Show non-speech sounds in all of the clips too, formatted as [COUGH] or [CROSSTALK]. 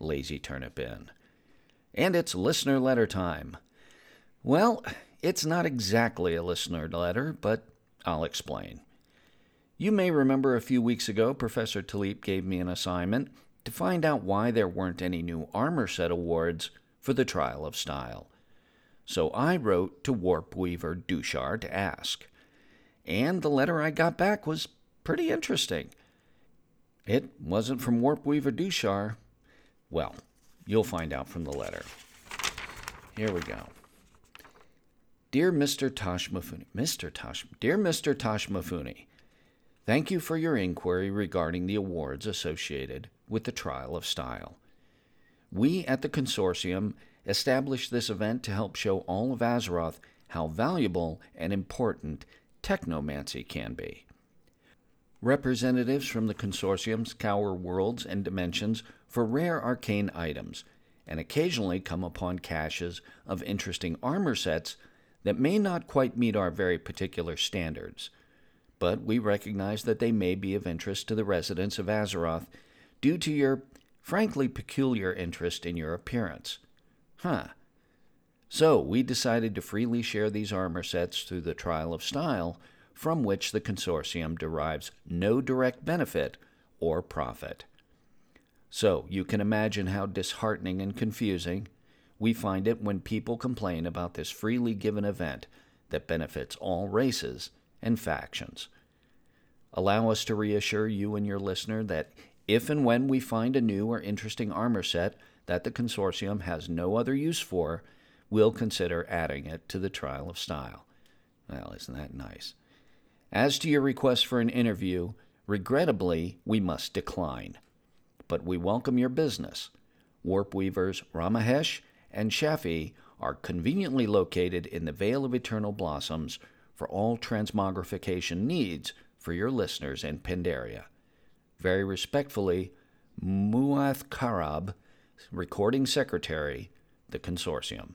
Lazy Turnip Inn. And it's listener letter time. Well, it's not exactly a listener letter, but I'll explain. You may remember a few weeks ago, Professor Taliep gave me an assignment to find out why there weren't any new armor set awards for the Trial of Style. So I wrote to Warp Weaver Dushar to ask and the letter I got back was pretty interesting. It wasn't from Warp Weaver Dushar. Well, you'll find out from the letter. Here we go. Dear Mr. Tosh Mifune, Mr. Tosh, dear Mr. Tosh Mifune, thank you for your inquiry regarding the awards associated with the Trial of Style. We at the consortium established this event to help show all of Azeroth how valuable and important technomancy can be. Representatives from the consortium scour worlds and dimensions for rare arcane items and occasionally come upon caches of interesting armor sets that may not quite meet our very particular standards. But we recognize that they may be of interest to the residents of Azeroth due to your frankly peculiar interest in your appearance. Huh. So we decided to freely share these armor sets through the trial of style, from which the consortium derives no direct benefit or profit. So you can imagine how disheartening and confusing we find it when people complain about this freely given event that benefits all races and factions. Allow us to reassure you and your listener that if and when we find a new or interesting armor set that the consortium has no other use for, we'll consider adding it to the trial of style. Well, isn't that nice? As to your request for an interview, regrettably, we must decline. But we welcome your business. Warp Weavers Ramahesh and Shafi are conveniently located in the Vale of Eternal Blossoms for all transmogrification needs for your listeners in Pandaria. Very respectfully, Muath Karab, Recording Secretary, the Consortium.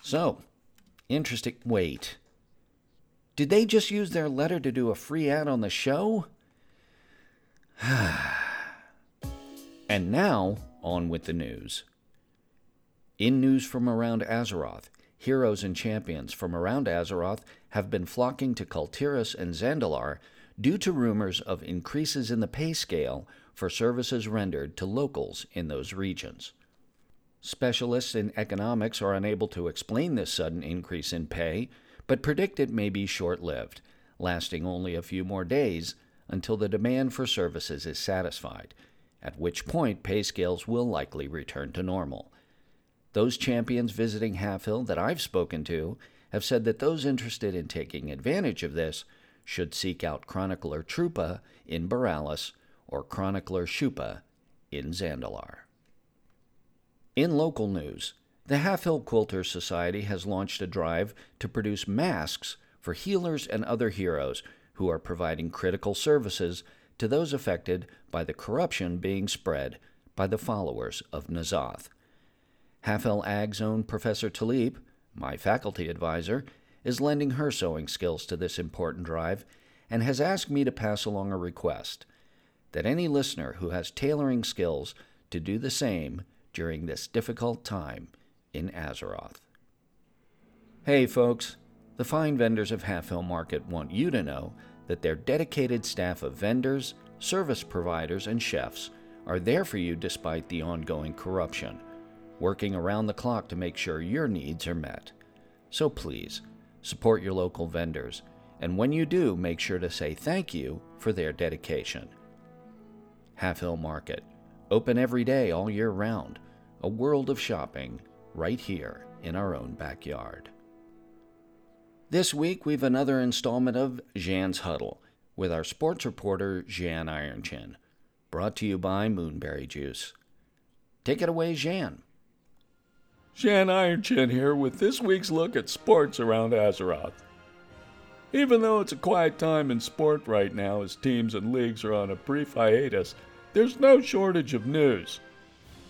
So, interesting. Wait. Did they just use their letter to do a free ad on the show? [SIGHS] and now, on with the news. In news from around Azeroth, heroes and champions from around Azeroth have been flocking to Kul Tiras and Zandalar due to rumors of increases in the pay scale for services rendered to locals in those regions. Specialists in economics are unable to explain this sudden increase in pay, but predict it may be short lived, lasting only a few more days until the demand for services is satisfied, at which point pay scales will likely return to normal. Those champions visiting Half Hill that I've spoken to have said that those interested in taking advantage of this should seek out Chronicler Trupa in Boralus or Chronicler Shupa in Zandalar. In local news, the Half Hill Quilter Society has launched a drive to produce masks for healers and other heroes who are providing critical services to those affected by the corruption being spread by the followers of N'Zoth. Half Hill Ag Zone Professor Taliep, my faculty advisor, is lending her sewing skills to this important drive and has asked me to pass along a request that any listener who has tailoring skills to do the same during this difficult time in Azeroth. Hey, folks, the fine vendors of Half Hill Market want you to know that their dedicated staff of vendors, service providers, and chefs are there for you despite the ongoing corruption, working around the clock to make sure your needs are met. So please, support your local vendors, and when you do, make sure to say thank you for their dedication. Half Hill Market, open every day all year round a world of shopping right here in our own backyard. This week, we've another installment of Zhan's Huddle with our sports reporter, Zhan Ironchin, brought to you by Moonberry Juice. Take it away, Zhan. Zhan Ironchin here with this week's look at sports around Azeroth. Even though it's a quiet time in sport right now as teams and leagues are on a brief hiatus, there's no shortage of news.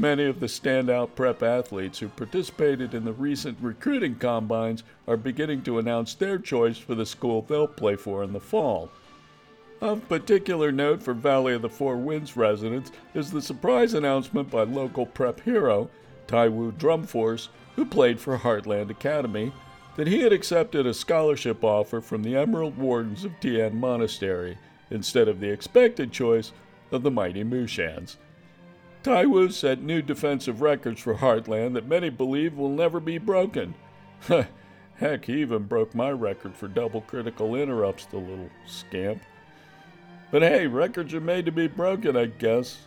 Many of the standout prep athletes who participated in the recent recruiting combines are beginning to announce their choice for the school they'll play for in the fall. Of particular note for Valley of the Four Winds residents is the surprise announcement by local prep hero, Taiwu Drumforce, who played for Heartland Academy, that he had accepted a scholarship offer from the Emerald Wardens of Tian Monastery instead of the expected choice of the mighty Mushans. Taiwu set new defensive records for Heartland that many believe will never be broken. [LAUGHS] Heck, he even broke my record for double critical interrupts, the little scamp. But hey, records are made to be broken, I guess.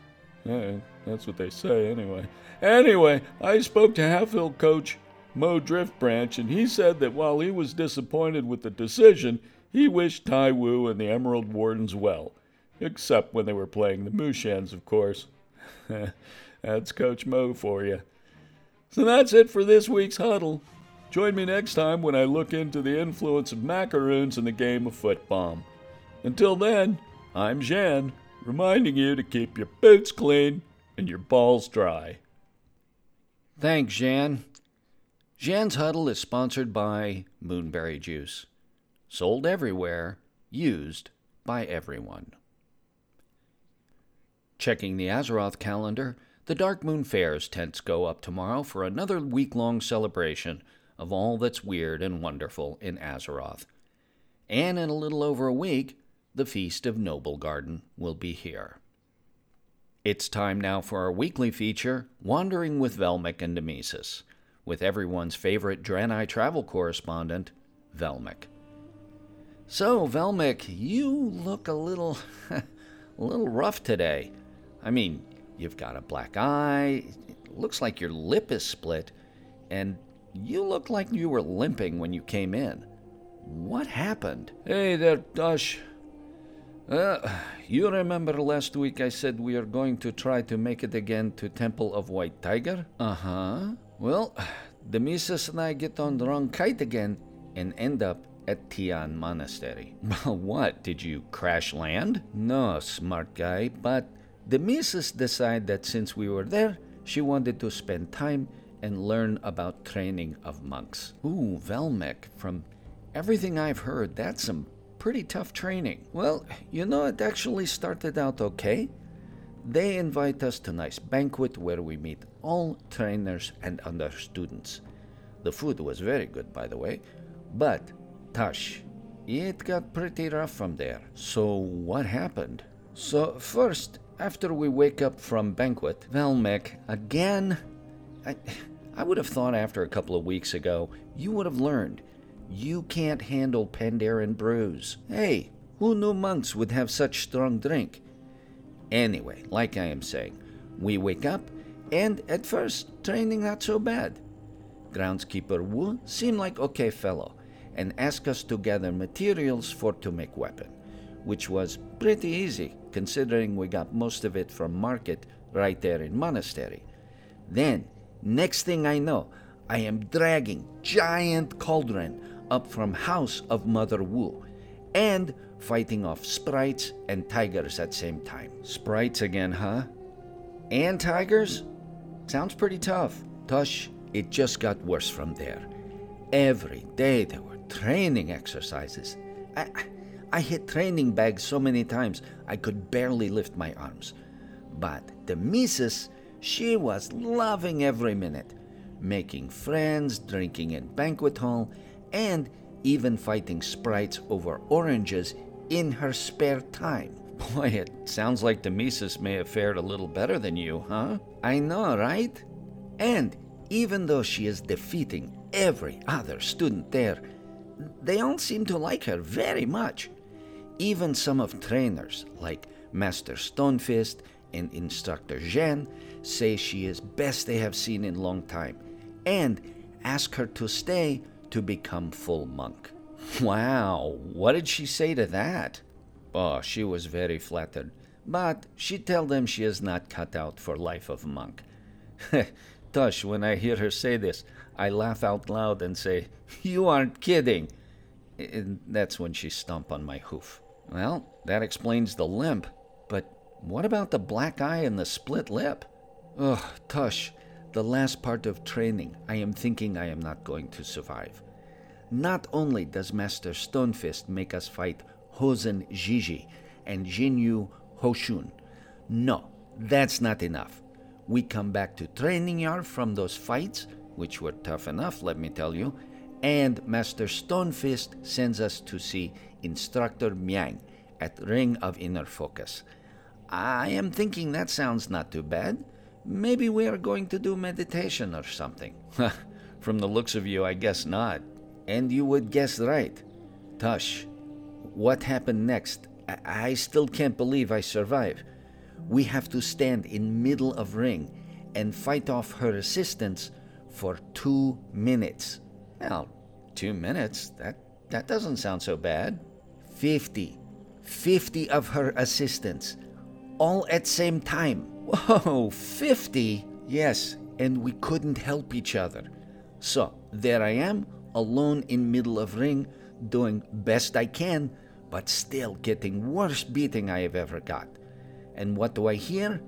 Eh, that's what they say, anyway. Anyway, I spoke to Halfhill coach Mo Driftbranch, and he said that while he was disappointed with the decision, he wished Taiwu and the Emerald Wardens well. Except when they were playing the Mushans, of course. [LAUGHS] that's Coach Mo for you. So that's it for this week's huddle. Join me next time when I look into the influence of macaroons in the game of football. Until then, I'm Zhan, reminding you to keep your boots clean and your balls dry. Thanks, Zhan. Zhan's Huddle is sponsored by Moonberry Juice. Sold everywhere, used by everyone. Checking the Azeroth calendar, the Darkmoon Faire's tents go up tomorrow for another week long celebration of all that's weird and wonderful in Azeroth. And in a little over a week, the Feast of Noble Garden will be here. It's time now for our weekly feature, Wandering with Velmic and Demesis, with everyone's favorite Draenei travel correspondent, Velmic. So, Velmic, you look a little, [LAUGHS] a little rough today. I mean, you've got a black eye, it looks like your lip is split, and you look like you were limping when you came in. What happened? Hey there, Tosh. Uh, you remember last week I said we are going to try to make it again to Temple of White Tiger? Uh huh. Well, the missus and I get on the wrong kite again and end up at Tian Monastery. [LAUGHS] what? Did you crash land? No, smart guy, but the missus decided that since we were there, she wanted to spend time and learn about training of monks. Ooh, Velmic, from everything I've heard, that's some pretty tough training. Well, you know, it actually started out okay. They invite us to a nice banquet where we meet all trainers and other students. The food was very good, by the way. But, Tosh, it got pretty rough from there. So, what happened? So, first, after we wake up from banquet, Velmic, again? I, I would have thought after a couple of weeks ago, you would have learned. You can't handle Pandaren brews. Hey, who knew monks would have such strong drink? Anyway, like I am saying, we wake up, and at first, training not so bad. Groundskeeper Wu seemed like okay fellow, and asked us to gather materials for to make weapon, which was pretty easy considering we got most of it from market right there in monastery. Then, next thing I know, I am dragging giant cauldron up from house of Mother Wu, and fighting off sprites and tigers at same time. Sprites again, huh? And tigers? Sounds pretty tough. Tush, it just got worse from there. Every day there were training exercises. I, I hit training bags so many times I could barely lift my arms. But the missus, she was loving every minute, making friends, drinking in banquet hall, and even fighting sprites over oranges in her spare time. [LAUGHS] Boy, it sounds like the missus may have fared a little better than you, huh? I know, right? And even though she is defeating every other student there, they all seem to like her very much. Even some of trainers, like Master Stonefist and Instructor Jen, say she is best they have seen in long time, and ask her to stay to become full monk. [LAUGHS] Wow, what did she say to that? Oh, she was very flattered, but she tell them she is not cut out for life of monk. [LAUGHS] Tush, when I hear her say this, I laugh out loud and say, You aren't kidding. And that's when she stomp on my hoof. Well, that explains the limp, but what about the black eye and the split lip? Ugh, Tush, the last part of training, I am thinking I am not going to survive. Not only does Master Stonefist make us fight Hozen Jiji and Jinyu Hoshun, no, that's not enough. We come back to training yard from those fights, which were tough enough, let me tell you, and Master Stonefist sends us to see Instructor Miang at Ring of Inner Focus. I am thinking that sounds not too bad. Maybe we are going to do meditation or something. [LAUGHS] From the looks of you, I guess not. And you would guess right. Tush, what happened next? I, I still can't believe I survived. We have to stand in middle of ring and fight off her assistants for two minutes. Well, two minutes? That that doesn't sound so bad. Fifty. Fifty of her assistants. All at same time. [LAUGHS] Whoa, fifty? Yes, and we couldn't help each other. So there I am, alone in middle of ring, doing best I can, but still getting worst beating I have ever got. And what do I hear?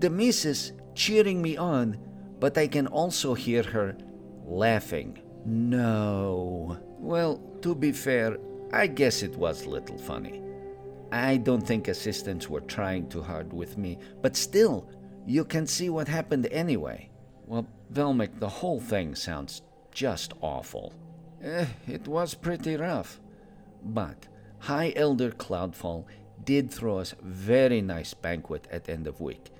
The missus cheering me on, but I can also hear her laughing. No. Well, to be fair, I guess it was a little funny. I don't think assistants were trying too hard with me, but still, you can see what happened anyway. Well, Velmic, the whole thing sounds just awful. Eh, it was pretty rough. But High Elder Cloudfall did throw us very nice banquet at end of week,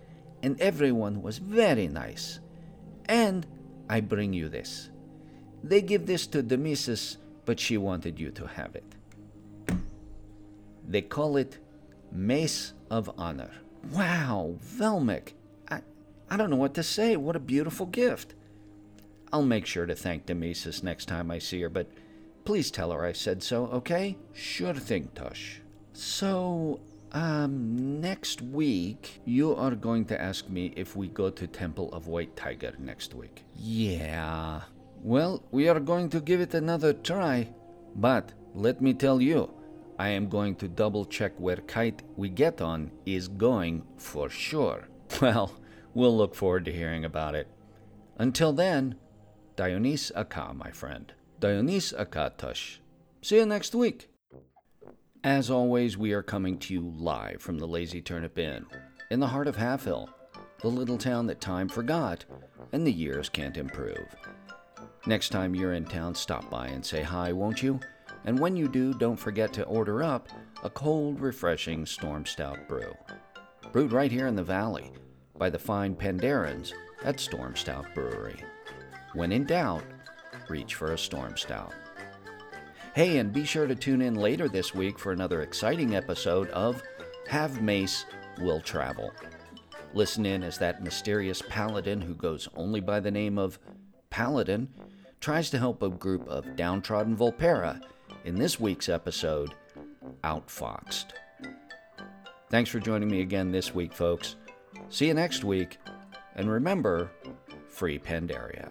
and everyone was very nice. And I bring you this. They give this to the missus, but she wanted you to have it. They call it Mace of Honor. Wow, Velmic. I, I don't know what to say. What a beautiful gift. I'll make sure to thank Demesis next time I see her, but please tell her I said so, okay? Sure thing, Tush. So, um, next week, you are going to ask me if we go to Temple of White Tiger next week. Yeah. Well, we are going to give it another try. But, let me tell you, I am going to double check where kite we get on is going for sure. [LAUGHS] Well, we'll look forward to hearing about it. Until then, Dionys Aka, my friend. Dionys Akatush. See you next week. As always, we are coming to you live from the Lazy Turnip Inn, in the heart of Half Hill, the little town that time forgot and the years can't improve. Next time you're in town, stop by and say hi, won't you? And when you do, don't forget to order up a cold, refreshing Storm Stout brew. Brewed right here in the valley by the fine Pandarans at Storm Stout Brewery. When in doubt, reach for a Storm Stout. Hey, and be sure to tune in later this week for another exciting episode of Have Mace Will Travel. Listen in as that mysterious paladin who goes only by the name of Paladin tries to help a group of downtrodden Volpera in this week's episode, Outfoxed. Thanks for joining me again this week, folks. See you next week, and remember, free Pandaria.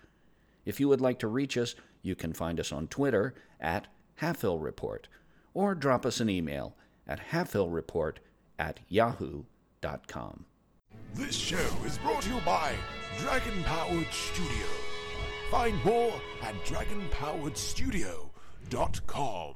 If you would like to reach us, you can find us on Twitter at Halfhill Report or drop us an email at halfhillreport at yahoo.com. This show is brought to you by Dragon Powered Studio. Find more at dragonpoweredstudio.com.